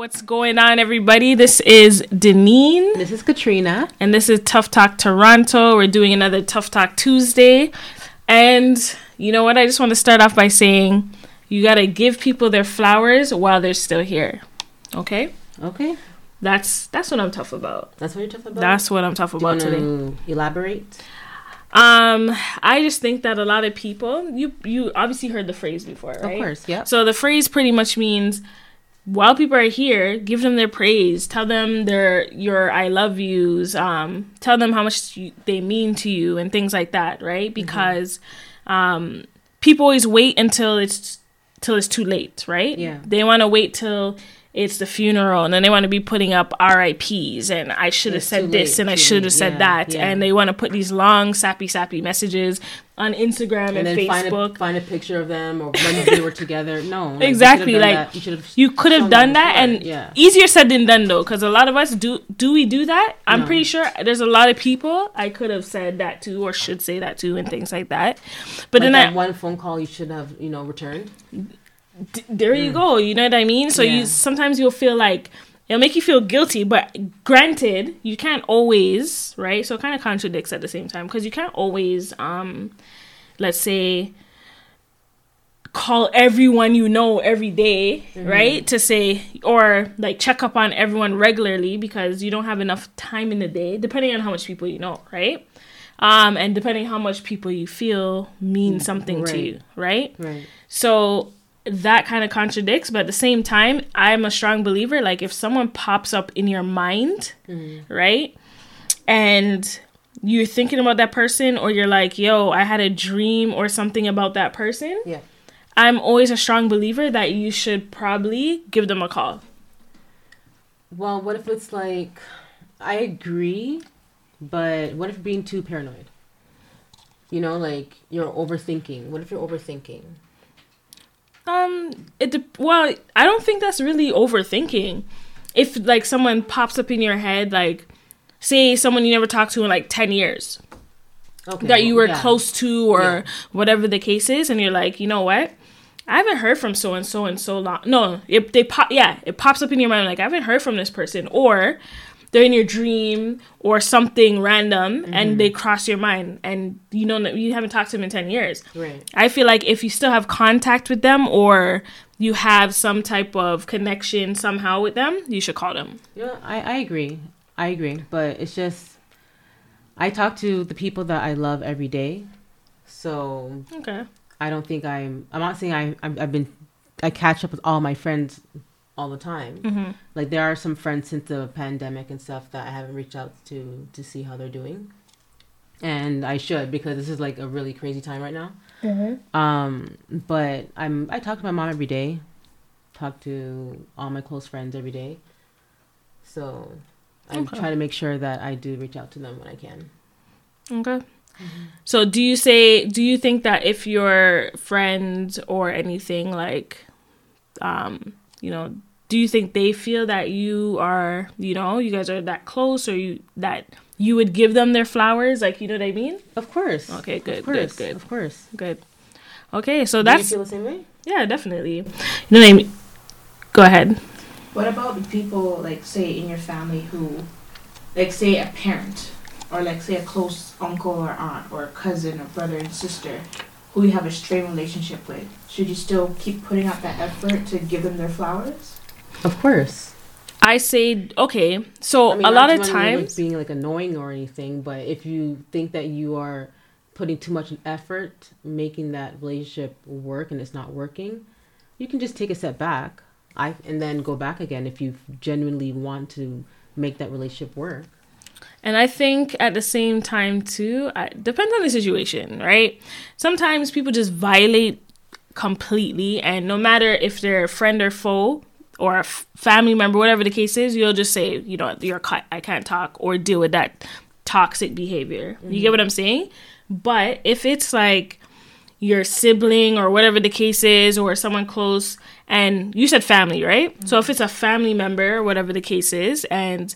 What's going on, everybody? This is Deneen. This is Katrina. And this is Tough Talk Toronto. We're doing another Tough Talk Tuesday. And you know what? I just want to start off by saying you got to give people their flowers while they're still here. Okay? Okay. That's that's what I'm tough about. That's what you're tough about? That's what I'm tough about today. Elaborate? Um, I just think that a lot of people you you obviously heard the phrase before, right? Of course, yeah. So the phrase pretty much means while people are here, give them their praise, tell them their your I love yous, um, tell them how much you, they mean to you, and things like that, right? Mm-hmm. Because mm-hmm. um, people always wait until it's till it's too late, right? Yeah, they want to wait till it's the funeral and then they want to be putting up RIPs and I should have said this late, and I should have said that yeah. and they want to put these long sappy sappy messages on Instagram and, and Facebook. Find a, find a picture of them or when they were together. No, like, exactly. Like you, you could have done that, and yeah. easier said than done though, because a lot of us do. Do we do that? I'm no. pretty sure there's a lot of people I could have said that to or should say that to and things like that. But like then that one phone call you should have you know returned d- there mm. you go. You know what I mean? So yeah. you sometimes you'll feel like it'll make you feel guilty, but granted, you can't always, right? So it kind of contradicts at the same time because you can't always, um, let's say, call everyone you know every day, mm-hmm. right? To say or like check up on everyone regularly because you don't have enough time in the day, depending on how much people you know, right? Um, and depending how much people you feel mean mm, something right. to you, right? Right. So that kind of contradicts but at the same time i'm a strong believer like if someone pops up in your mind mm-hmm. right and you're thinking about that person or you're like yo i had a dream or something about that person yeah. I'm always a strong believer that you should probably give them a call. Well what if it's like i agree but what if being too paranoid? You know like you're overthinking. What if you're overthinking um, it de- well, I don't think that's really overthinking. If like someone pops up in your head, like say someone you never talked to in like ten years, okay, that you were yeah. close to or yeah. whatever the case is, and you're like, you know what? I haven't heard from so and so in so long. No, it they pop. Yeah, it pops up in your mind like I haven't heard from this person, or they're in your dream or something random mm-hmm. and they cross your mind and you know you haven't talked to them in 10 years. Right. I feel like if you still have contact with them or you have some type of connection somehow with them you should call them. Yeah i, I agree. I agree. But it's just i talk to the people that i love every day. So okay. I don't think i'm i'm not saying i i've been i catch up with all my friends all the time. Mm-hmm. Like there are some friends since the pandemic and stuff that I haven't reached out to to see how they're doing, and I should because this is like a really crazy time right now. Mm-hmm. Um, but I'm I talk to my mom every day, talk to all my close friends every day, so I okay. try to make sure that I do reach out to them when I can. Okay. Mm-hmm. So do you say do you think that if your friend or anything like um you know, do you think they feel that you are, you know, you guys are that close or you that you would give them their flowers? Like, you know what I mean? Of course. Okay, good, good, good. Of course. Good. Okay, so that's. Do you feel the same way? Yeah, definitely. You know what I mean? Go ahead. What about people, like, say, in your family who, like, say, a parent, or like, say, a close uncle or aunt, or cousin or brother and sister, who you have a strained relationship with, should you still keep putting out that effort to give them their flowers? Of course. I say okay. So I mean, a lot of times being like annoying or anything, but if you think that you are putting too much effort making that relationship work and it's not working, you can just take a step back. I and then go back again if you genuinely want to make that relationship work. And I think at the same time too, it depends on the situation, right? Sometimes people just violate completely, and no matter if they're a friend or foe or a f- family member, whatever the case is, you'll just say, you know, you're cut, I can't talk or deal with that toxic behavior. Mm-hmm. You get what I'm saying? But if it's like your sibling or whatever the case is, or someone close, and you said family, right? Mm-hmm. So if it's a family member, whatever the case is, and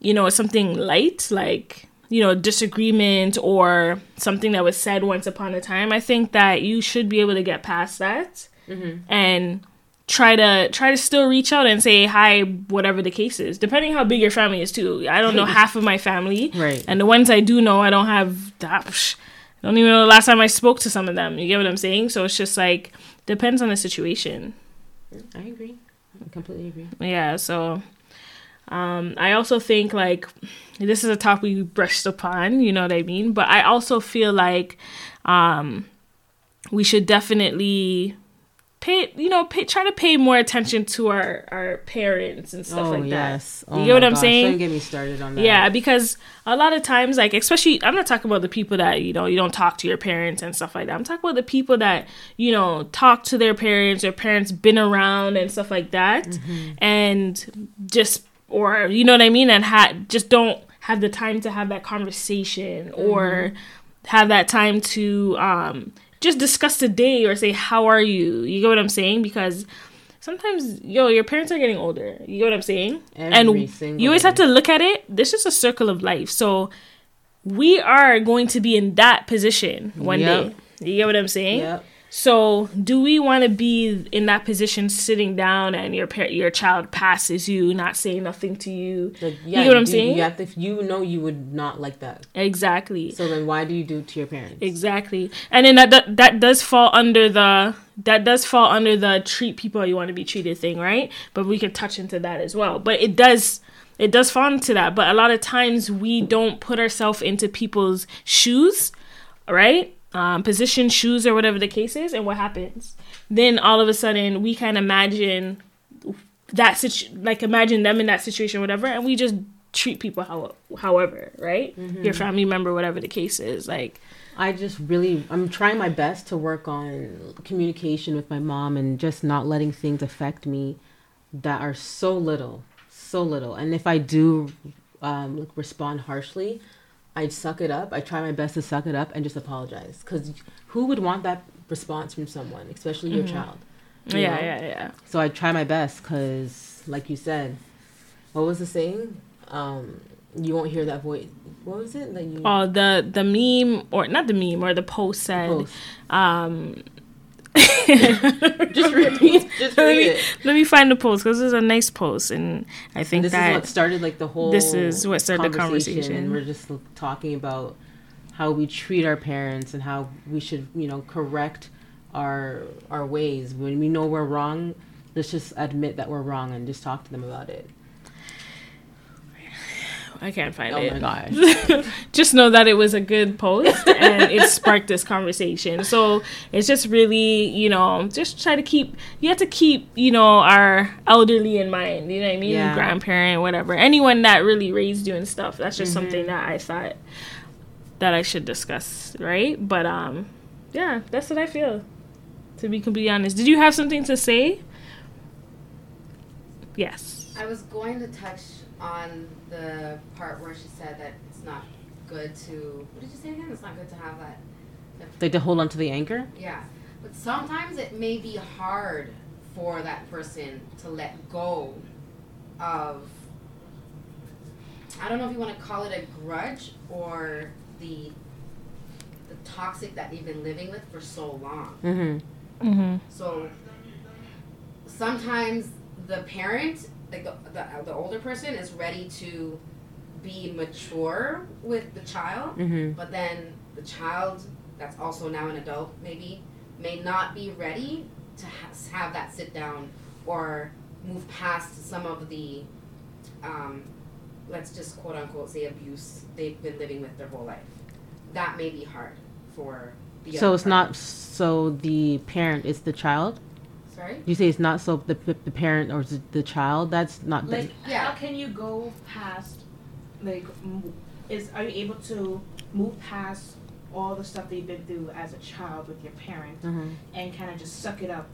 you know, something light, like, you know, disagreement or something that was said once upon a time, I think that you should be able to get past that mm-hmm. and try to try to still reach out and say hi whatever the case is depending how big your family is too i don't know half of my family Right. and the ones i do know i don't have that i don't even know the last time i spoke to some of them you get what i'm saying so it's just like depends on the situation I agree. I completely agree. yeah so um i also think like this is a topic we brushed upon you know what i mean but i also feel like um we should definitely pay you know pay, try to pay more attention to our our parents and stuff oh like that yes. Oh You get what I'm gosh, saying? Don't get me started on that. yeah because a lot of times like especially i'm not talking about the people that you know you don't talk to your parents and stuff like that i'm talking about the people that you know talk to their parents their parents been around and stuff like that Mm-hmm. and just or you know what i mean? And ha- just don't have the time to have that conversation or have that time to um just discuss the day or say how are you? You get what i'm saying? Because sometimes yo your parents are getting older. You get what i'm saying? Every and you always have to look at it. This is a circle of life. So we are going to be in that position one Yep. day. You get what i'm saying? Yep. So, do we want to be in that position, sitting down, and your par- your child passes you, not saying nothing to you? Like, you know what I'm saying? You have to. You know, you would not like that. Exactly, So then, why do you do it to your parents? exactly. And then that, that that does fall under the that does fall under the treat people you want to be treated thing, right? But we can touch into that as well. But it does it does fall into that. But a lot of times we don't put ourselves into people's shoes, right? Um, position, shoes, or whatever the case is, and what happens? Then all of a sudden we can imagine that situ- like imagine them in that situation, whatever, and we just treat people how however, right? Your family member, whatever the case is, like I just really, I'm trying my best to work on communication with my mom and just not letting things affect me that are so little, so little. And if I do um, respond harshly, I suck it up. I try my best to suck it up and just apologize. Because who would want that response from someone, especially your child? you yeah, know? yeah, yeah. So I try my best because, like you said, what was the saying? Um, you won't hear that voice. What was it that you? Oh, the the meme or not the meme or the post said, post? um, Just repeat. Just let read me it. let me find the post because it's a nice post, and I think this that is what started like the whole this is what started the conversation. and we're just talking about how we treat our parents and how we should you know correct our our ways when we know we're wrong let's just admit that we're wrong and just talk to them about it I can't find oh it. Oh my gosh just know that it was a good post and it sparked this conversation. So it's just really, you know, just try to keep, you have to keep, you know, our elderly in mind. You know what I mean? Yeah. Grandparent, whatever. Anyone that really raised you and stuff. That's just Mm-hmm. something that I thought that I should discuss, right? But, um, yeah, that's what I feel, to be completely honest. Did you have something to say? Yes. I was going to touch on the part where she said that it's not good to. What did you say again? It's not good to have that. like to hold on to the anchor Yeah, but sometimes it may be hard for that person to let go of. I don't know if you want to call it a grudge or the the toxic that they've been living with for so long. mm-hmm Mm-hmm. So sometimes the parent, like the, the, the older person, is ready to be mature with the child, mm-hmm. but then the child, that's also now an adult, maybe, may not be ready to ha- have that sit down or move past some of the, um, let's just quote unquote say abuse they've been living with their whole life. That may be hard for the so it's not so the parent is the child Sorry? you say it's not so the, the, the parent or the, the child that's not the, Like, Yeah. how can you go past, like, is are you able to move past all the stuff that you've been through as a child with your parent Mhm. and kind of just suck it up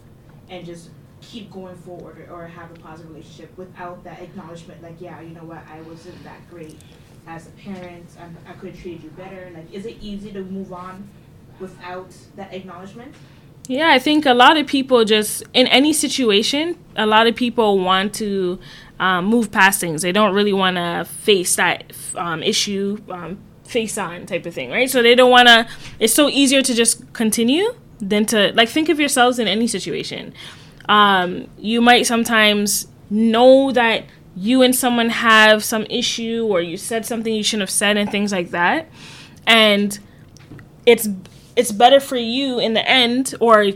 and just keep going forward or, or have a positive relationship without that acknowledgement, like, yeah, you know what, I wasn't that great as a parent, I'm, I could have treated you better. Like, is it easy to move on without that acknowledgement? Yeah, I think a lot of people just in any situation, a lot of people want to um, move past things. They don't really want to face that um, issue um, face on type of thing, right? So they don't want to. It's so easier to just continue than to like think of yourselves in any situation. Um, you might sometimes know that you and someone have some issue or you said something you shouldn't have said and things like that. And it's it's better for you in the end or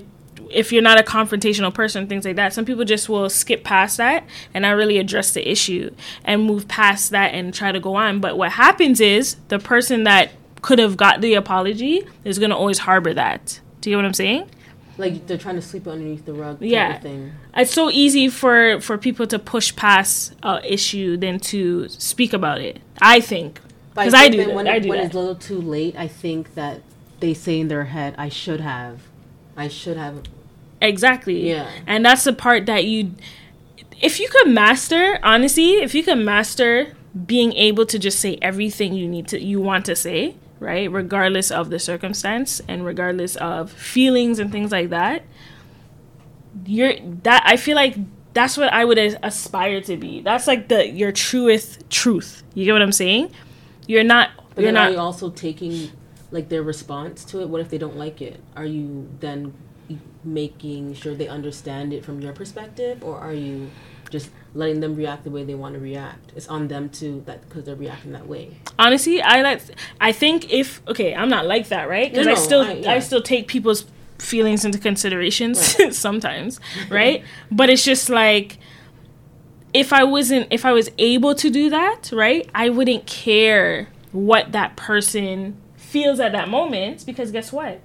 if you're not a confrontational person things like that some people just will skip past that and not really address the issue and move past that and try to go on but what happens is the person that could have got the apology is going to always harbor that do you get what i'm saying Like they're trying to sleep underneath the rug. Type Yeah. Of thing. it's so easy for for people to push past a issue than to speak about it i think because I do that. When, I do when that. it's a little too late, I think that they say in their head, "I should have, I should have." Exactly. Yeah. And that's the part that you if you could master, honestly, if you could master being able to just say everything you need to you want to say, right? Regardless of the circumstance and regardless of feelings and things like that, you're that I feel like that's what I would aspire to be. That's like the your truest truth. You get what I'm saying? You're not But you're then are not you also taking like their response to it? What if they don't like it? Are you then making sure they understand it from your perspective, or are you just letting them react the way they want to react? It's on them too, that because they're reacting that way. honestly i like i think if okay i'm not like that right because No, i still I- I, still take people's feelings into considerations sometimes right but it's just like if i wasn't if i was able to do that right i wouldn't care what that person feels at that moment because guess what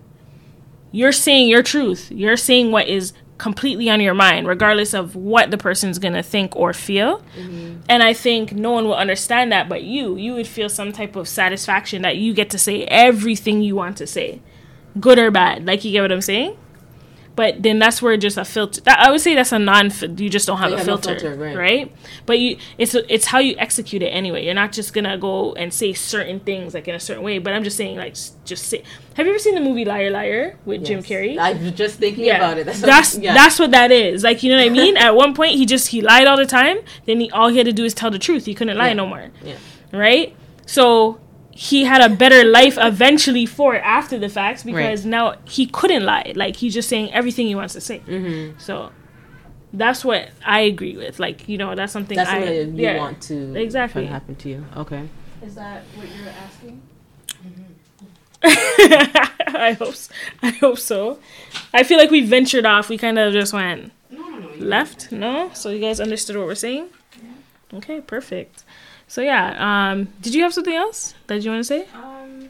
you're saying your truth you're saying what is completely on your mind regardless of what the person's gonna think or feel mm-hmm. and I think no one will understand that but you. You would feel some type of satisfaction that you get to say everything you want to say, good or bad. Like you get what I'm saying? But then that's where just a filter. That, I would say that's a non. You just don't have You a have no filter, filter, right. right. But you, it's it's how you execute it anyway. You're not just gonna go and say certain things like in a certain way. But I'm just saying like just say. Have you ever seen the movie Liar Liar with Jim Carrey? I was just thinking yeah, about it. That's that's yeah. that's what that is. Like you know what I mean? At one point, he just he lied all the time. Then he all he had to do is tell the truth. He couldn't lie Yeah. no more, yeah. right? So he had a better life eventually for it after the facts because now he couldn't lie. Like he's just saying everything he wants to say. Mm-hmm. So that's what I agree with. Like you know that's something That's I something you yeah. want to Exactly. try to happen to you. Okay. Is that what you're asking? I hope s- I hope so. I feel like we ventured off. We kind of just went No, no, no. left no so you guys understood what we're saying okay perfect so yeah um did you have something else that you want to say? Um,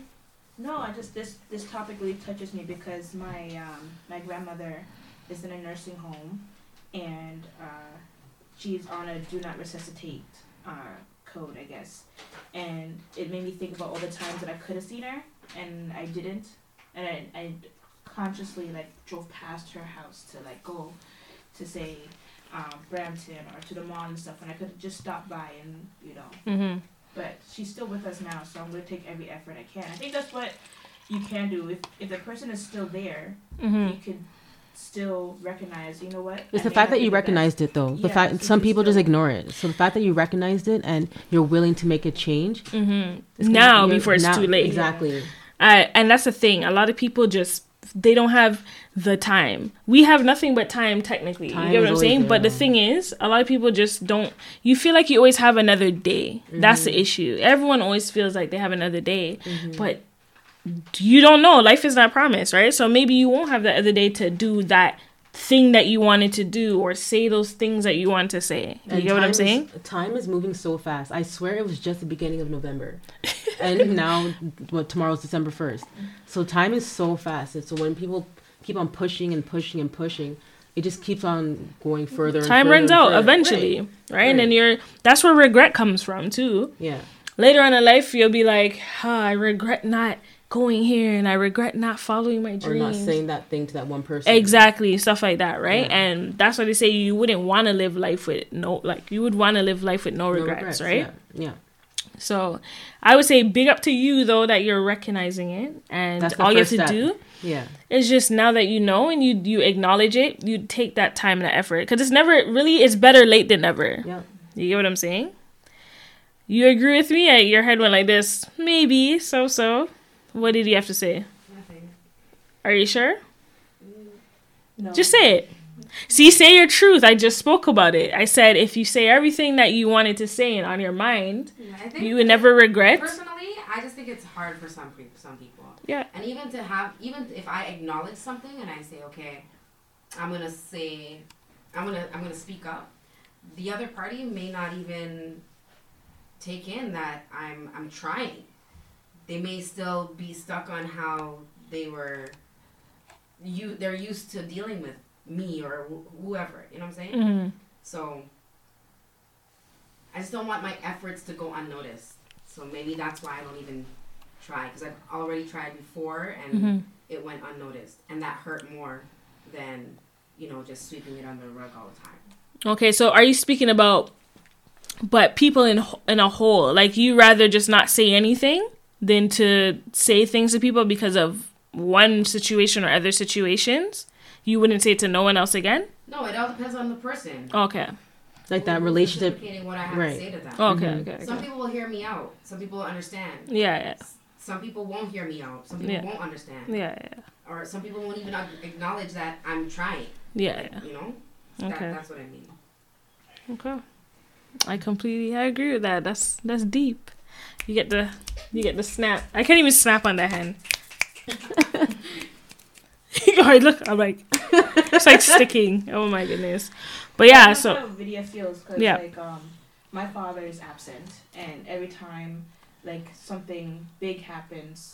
no, I just this this topic really touches me because my um my grandmother is in a nursing home, and uh, she's on a do not resuscitate uh code, I guess, and it made me think about all the times that I could have seen her and I didn't, and I, I consciously like drove past her house to like go to say um, Brampton or to the mall and stuff, and I could have just stopped by and you know mm-hmm but she's still with us now, so I'm gonna take every effort I can. I think that's what you can do. If if the person is still there, mm-hmm you could still recognize. You know what? I It's the fact that you be the best. recognized it, though. The Yeah, fact some you people just ignore it. So the fact that you recognized it and you're willing to make a change mm-hmm now before it's now- too late Exactly. uh, and that's the thing a lot of people just they don't have the time. We have nothing but time technically. Time you get what i'm saying? But the thing is a lot of people just don't you feel like you always have another day. That's Mm-hmm. the issue. Everyone always feels like they have another day but you don't know. Life is not promised right? So maybe you won't have that other day to do that thing that you wanted to do or say those things that you want to say you And get what i'm saying Is, time is moving so fast. I swear it was just the beginning of November, and now what? Tomorrow's December first. So time is so fast. And so when people keep on pushing and pushing and pushing, it just keeps on going further. and time further runs out eventually right, Right. and then you're that's where regret comes from too Yeah. later on in life you'll be like ah, i regret not going here and i regret not following my dreams. Or not saying that thing to that one person. exactly stuff like that right Yeah. and that's why they say you wouldn't want to live life with no like you would want to live life with no, No regrets, right Yeah. yeah. so i would say big up to you though that you're recognizing it and That's all you have to step. do Yeah. is just now that you know and you you acknowledge it you take that time and that effort because it's never really it's better late than never Yeah. you get what I'm saying? You agree with me? Your head went like this. Maybe so so. What did you have to say? Nothing. Are you sure? No. Just say it. See, say your truth. I just spoke about it. I said if you say everything that you wanted to say and on your mind, I think you would never regret. personally, I just think it's hard for some some people. Yeah. And even to have, even if I acknowledge something and I say, okay, I'm gonna say, I'm gonna, I'm gonna speak up. The other party may not even take in that I'm, I'm trying. They may still be stuck on how they were. You, they're used to dealing with me or wh- whoever. You know what I'm saying? hmm So I just don't want my efforts to go unnoticed. So maybe that's why I don't even try because I've already tried before and hmm it went unnoticed, and that hurt more than you know just sweeping it under the rug all the time. Okay, so are you speaking about, but people in in a whole, like you rather just not say anything than to say things to people because of one situation or other situations? You wouldn't say it to no one else again? No, it all depends on the person. Okay. Like that relationship. what I have right. to say to them. Okay. Mhm. Okay. Some okay. people will hear me out. Some people will understand. Yeah. Yeah. Some people won't hear me out. Some people Yeah. won't understand. Yeah. Yeah. Or some people won't even acknowledge that I'm trying. Yeah. yeah. You know? That, Okay. that's what I mean. Okay. I completely I agree with that. That's that's deep. You get the you get the snap. I can't even snap on that hand. oh, look, I'm like it's like sticking. Oh my goodness. But yeah, That's so how video feels because Yeah. like um my father is absent and every time like something big happens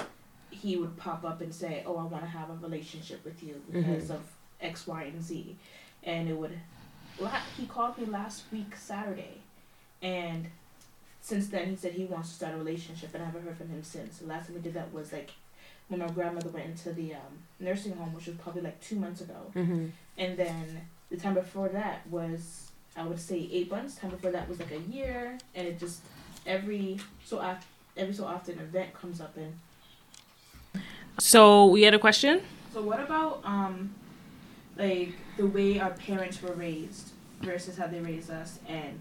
he would pop up and say oh i want to have a relationship with you because of x y and z and it would he called me last week saturday and since then he said he wants to start a relationship and i haven't heard from him since the last time we did that was like when my grandmother went into the um, nursing home which was probably like two months ago hmm and then the time before that was I would say eight months. Time before that was like a year, and it just every so af- every so often an event comes up. And so we had a question? so what about um like the way our parents were raised versus how they raised us, and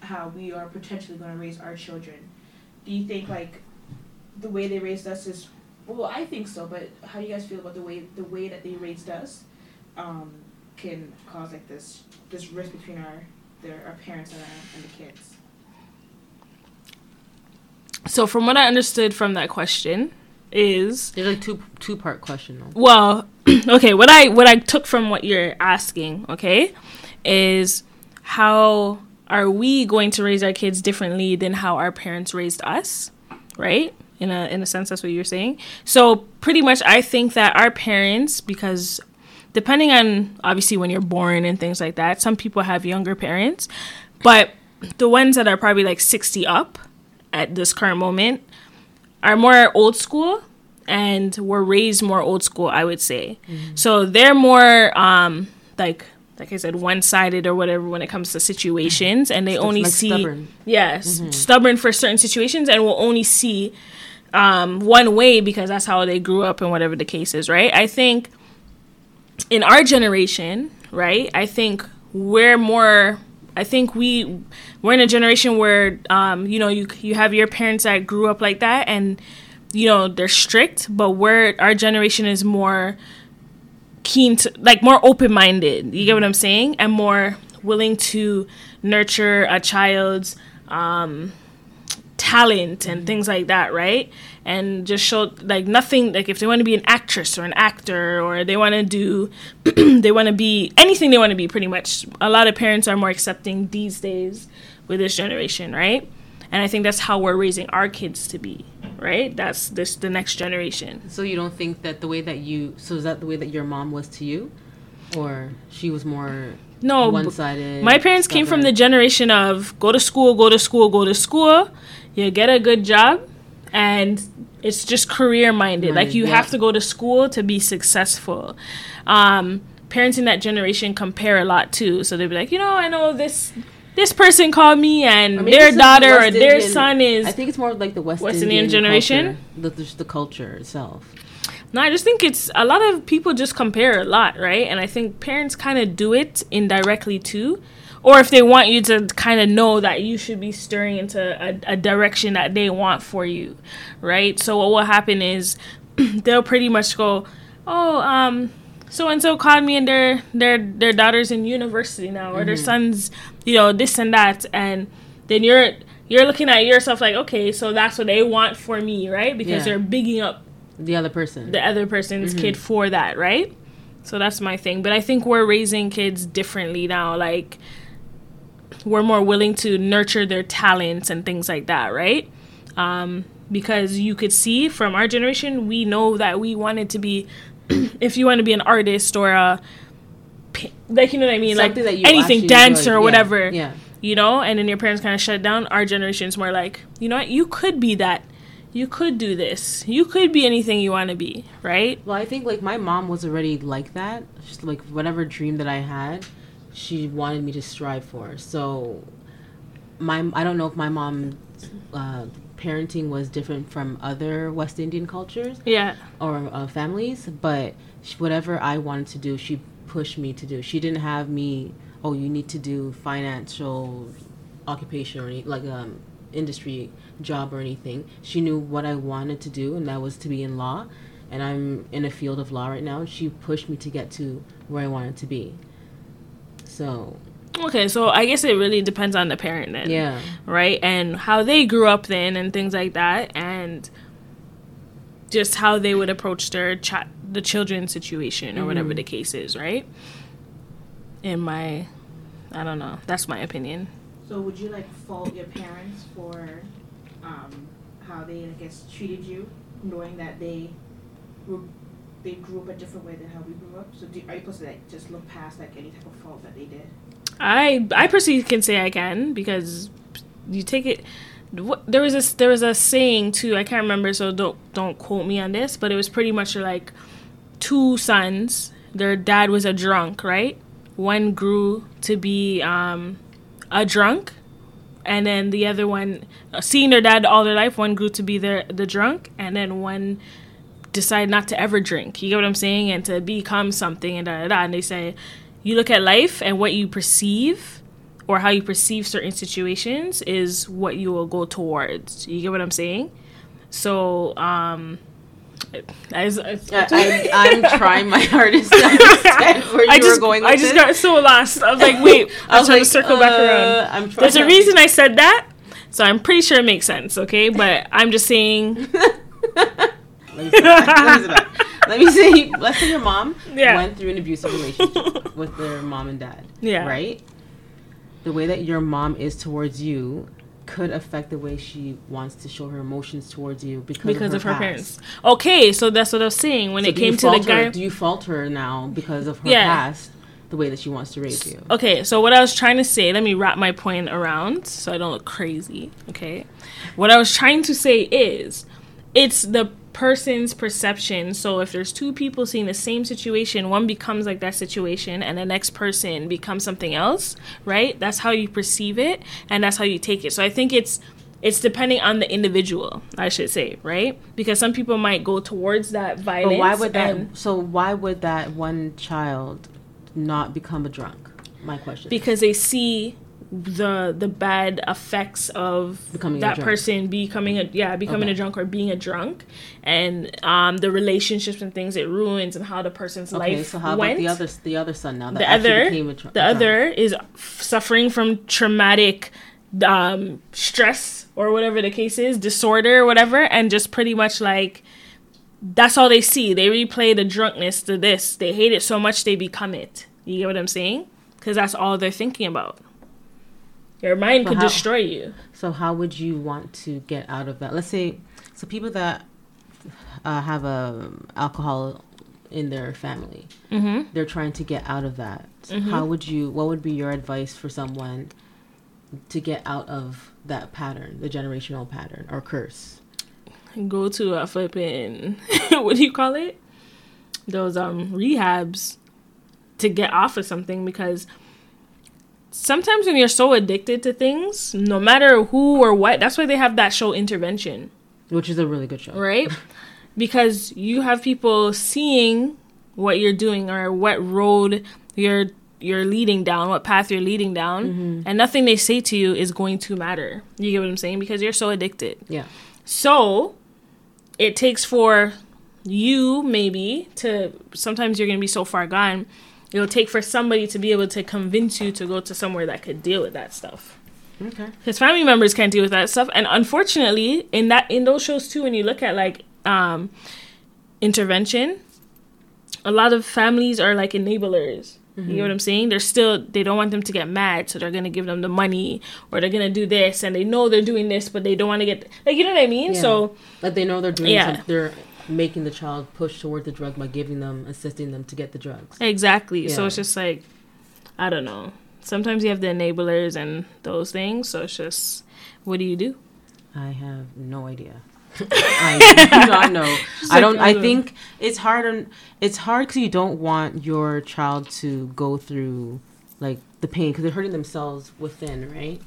how we are potentially going to raise our children? Do you think like the way they raised us is well? I think so, but how do you guys feel about the way the way that they raised us? Um, can cause like this this rift between our their our parents and, our, and the kids. So from what I understood from that question is There's like two two part question though. well, okay, what I what I took from what you're asking, okay, is how are we going to raise our kids differently than how our parents raised us, right? In a in a sense, that's what you're saying. So pretty much, I think that our parents, because depending on obviously when you're born and things like that, some people have younger parents, but the ones that are probably like 60 up at this current moment are more old school and were raised more old school, I would say. So they're more um like like I said, one sided or whatever when it comes to situations and they Stuff only like see stubborn. yes, stubborn for certain situations and will only see um one way because that's how they grew up and whatever the case is, right? I think in our generation, right? I think we're more. I think we we're in a generation where um, you know you you have your parents that grew up like that, and you know they're strict, but we're our generation is more keen to like more open minded. You get what I'm saying? And more willing to nurture a child's um, talent and things like that, right? And just show like nothing like if they want to be an actress or an actor or they want to do they want to be anything they want to be pretty much. A lot of parents are more accepting these days with this generation, right? And I think that's how we're raising our kids to be, right? That's this the next generation. So you don't think that the way that you so is that the way that your mom was to you, or she was more No, one-sided. My parents came from the generation of go to school, go to school, go to school. You get a good job, and it's just career minded. Like you yeah. have to go to school to be successful. Um, parents in that generation compare a lot too, so they'd be like, you know, I know this this person called me, and Or maybe their it's like the daughter or their Indian- son is. I think it's more like the West, West Indian, Indian generation? culture, the, the the culture itself. No, I just think it's a lot of people just compare a lot, right? And I think parents kind of do it indirectly too. Or if they want you to kind of know that you should be stirring into a, a direction that they want for you, right? So what will happen is they'll pretty much go, "Oh, um, so and so called me and their their their daughters in university now or their Mm-hmm. sons you know this and that and then you're you're looking at yourself like okay so that's what they want for me right because Yeah. they're bigging up The other person. the other person's Mm-hmm. kid for that right so that's my thing but i think we're raising kids differently now like we're more willing to nurture their talents and things like that right um, because you could see from our generation we know that we wanted to be if you want to be an artist or a like you know what i mean Something like that you anything dancer enjoy. or whatever Yeah. you know and then your parents kind of shut it down our generation's more like you know what you could be that you could do this you could be anything you want to be right Well, I think like my mom was already like that. Just like whatever dream that I had, she wanted me to strive for. So, my I don't know if my mom uh, parenting was different from other West Indian cultures yeah or uh, families, but she, whatever I wanted to do, she pushed me to do. She didn't have me. Oh, you need to do financial occupation or any, like um industry job or anything. She knew what I wanted to do, and that was to be in law. And I'm in a field of law right now. She pushed me to get to where I wanted to be. So okay so i guess it really depends on the parent then. Yeah, right? And how they grew up then and things like that and just how they would approach their chat the children's situation or whatever the case is right? In my i don't know. That's my opinion. So would you like fault your parents for um, how they I guess treated you, knowing that they were, they grew up a different way than how we grew up? So do, are you supposed to like just look past like any type of fault that they did? I I personally can say I can because you take it. What, there was a there was a saying too. I can't remember, so don't don't quote me on this. But it was pretty much like two sons. Their dad was a drunk, right? One grew to be um, a drunk, and then the other one, seeing their dad all their life, one grew to be the the drunk, and then one decided not to ever drink. You get what I'm saying? And to become something and da da da. And they say, you look at life and what you perceive or how you perceive certain situations is what you will go towards. You get what I'm saying? So, um, as, as, I, I'm trying my hardest to understand where you I just, were going. With I just got so lost. I was like, wait, I I was was trying like, to circle back uh, around. I'm trying There's a reason I said that, so I'm pretty sure it makes sense, okay? But I'm just saying, Let me, say that. Let me say that. Let me say, let's say your mom Yeah. went through an abusive relationship with their mom and dad. Yeah. Right? The way that your mom is towards you could affect the way she wants to show her emotions towards you because, because of of her, her past. parents. Okay, so that's what I was saying. When So it came to the fault her- guy. do you fault her now because of her Yeah. past, the way that she wants to raise you? Okay, so what I was trying to say, let me wrap my point around so I don't look crazy. Okay. What I was trying to say is it's the person's perception. So if there's two people seeing the same situation, one becomes like that situation and the next person becomes something else, right? That's how you perceive it and that's how you take it. So I think it's it's depending on the individual, I should say, right? Because some people might go towards that violence. But why would that? So why would that one child not become a drunk? My question. because they see the the bad effects of Becoming that person becoming a yeah becoming Okay. a drunk or being a drunk. And um the relationships and things it ruins and how the person's okay, life so how about the other the other son now that the other dr- the other is suffering from traumatic um stress or whatever the case is disorder or whatever and just pretty much like that's all they see. They replay the drunkenness to this. They hate it so much they become it. You get what i'm saying? Because that's all they're thinking about your mind So could how- destroy you So how would you want to get out of that? Let's say, so people that uh, have a alcohol in their family, mm-hmm. they're trying to get out of that. Mhm. How would you? What would be your advice for someone to get out of that pattern, the generational pattern or curse? go to a flipping what do you call it those um rehabs to get off of something because sometimes when you're so addicted to things no matter who or what that's why they have that show intervention. Which is a really good show. right? Because you have people seeing what you're doing or what road you're you're leading down what path you're leading down mm-hmm. and nothing they say to you is going to matter. You get what i'm saying? Because you're so addicted. Yeah. so it takes for you maybe to sometimes you're going to be so far gone it'll take for somebody to be able to convince you to go to somewhere that could deal with that stuff Okay. because family members can't deal with that stuff and unfortunately in that in those shows too when you look at like um intervention a lot of families are like enablers you know what i'm saying they're still they don't want them to get mad so they're gonna give them the money or they're gonna do this and they know they're doing this but they don't want to get like you know what i mean Yeah. so Like they know they're doing Yeah. some, they're making the child push toward the drug by giving them, assisting them to get the drugs. Exactly. So it's just like, I don't know. Sometimes you have the enablers and those things. So it's just, what do you do? I have no idea. I do not know. I don't. I think it's hard. On, it's hard because you don't want your child to go through like the pain because they're hurting themselves within, right?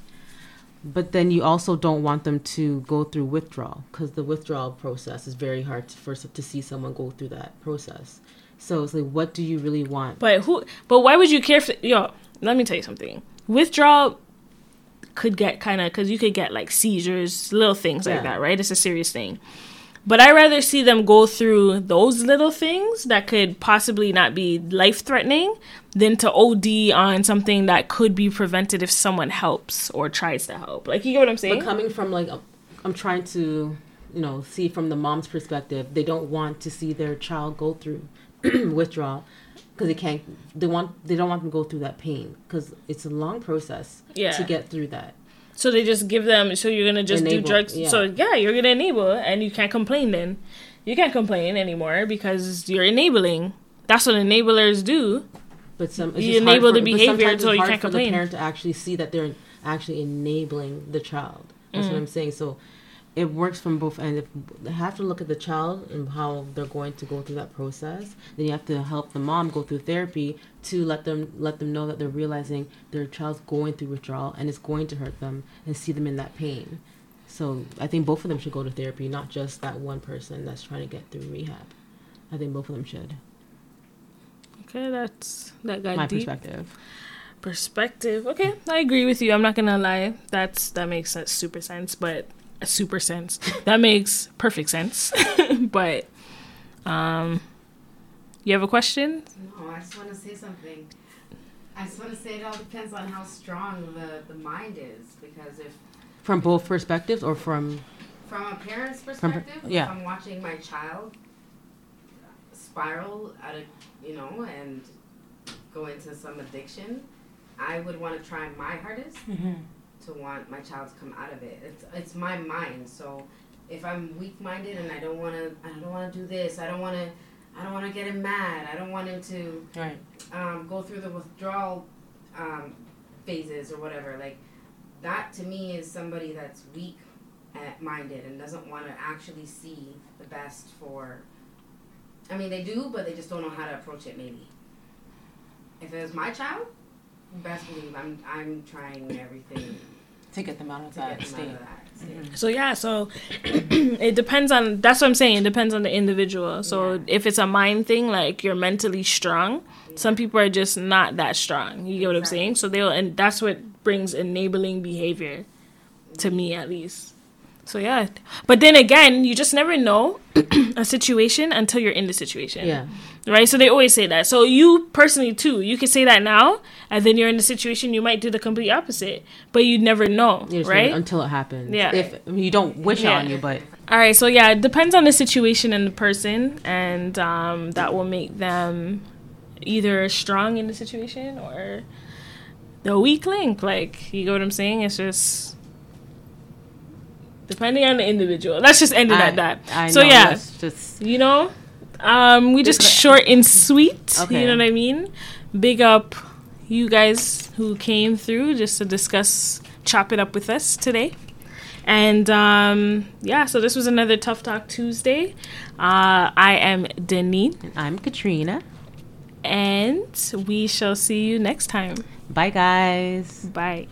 But then you also don't want them to go through withdrawal because the withdrawal process is very hard to, for to see someone go through that process. So it's like, what do you really want? But who? But why would you care? If, yo, let me tell you something. Withdrawal could get kind of because you could get like seizures, little things like that, right? It's a serious thing. But I rather see them go through those little things that could possibly not be life threatening than to OD on something that could be prevented if someone helps or tries to help. Like you get what I'm saying? But coming from like, a- I'm trying to, you know, see from the mom's perspective. They don't want to see their child go through withdrawal because they can't. They want. They don't want them to go through that pain because it's a long process Yeah. to get through that. So they just give them. So you're gonna just Enable, do drugs. yeah. So yeah, you're gonna enable, and you can't complain. Then you can't complain anymore because you're enabling. That's what enablers do. But some it's You just hard enable for- the behavior, sometimes so you can't for complain. the parent to actually see that they're actually enabling the child. That's Mm. what I'm saying. So it works from both ends. If they have to look at the child and how they're going to go through that process. Then you have to help the mom go through therapy to let them let them know that they're realizing their child's going through withdrawal and it's going to hurt them and see them in that pain. So I think both of them should go to therapy, not just that one person that's trying to get through rehab. I think both of them should. Okay, that's that got My deep perspective. perspective. Okay, I agree with you. I'm not gonna lie. That's that makes sense, super sense, but super sense. that makes perfect sense. but um, you have a question? No, I just want to say something. I just want to say it all depends on how strong the, the mind is. Because if, From both perspectives or from from a parent's per- perspective, yeah. if I'm watching my child spiral out of, you know, and go into some addiction, I would want to try my hardest to want my child to come out of it. It's it's my mind. So if I'm weak minded and I don't want to, I don't want to do this. I don't want to, I don't want to get him mad. I don't want him to right. um, go through the withdrawal um, phases or whatever. Like that to me is somebody that's weak minded and doesn't want to actually see the best for. I mean, they do, but they just don't know how to approach it. Maybe. If it was my child, best believe I'm I'm trying everything To get them out of to get them out of that state. Mm-hmm. So yeah, so it depends on that's what I'm saying. It depends on the individual. So Yeah. if it's a mind thing, like you're mentally strong, some people are just not that strong. You get what I'm saying? So they'll and that's what brings enabling behavior to me at least. So yeah. But then again, you just never know a situation until you're in the situation. Yeah. Right? So they always say that. So you personally too, you can say that now and then you're in the situation you might do the complete opposite. But you never know. Right? never- until it happens. Yeah. If I mean, you don't wish it on you, but All right, so yeah, it depends on the situation and the person, and um, that will make them either strong in the situation or the weak link. Like, you get what I'm saying? It's just depending on the individual. Let's just end it I, at that. I so know, yeah, just you know, um, we just short and sweet. Okay. You know what I mean? Big up you guys who came through just to discuss, chop it up with us today. And um, yeah, so this was another Tough Talk Tuesday. Uh, I am Denise, And I'm Katrina. and we shall see you next time. Bye, guys. Bye.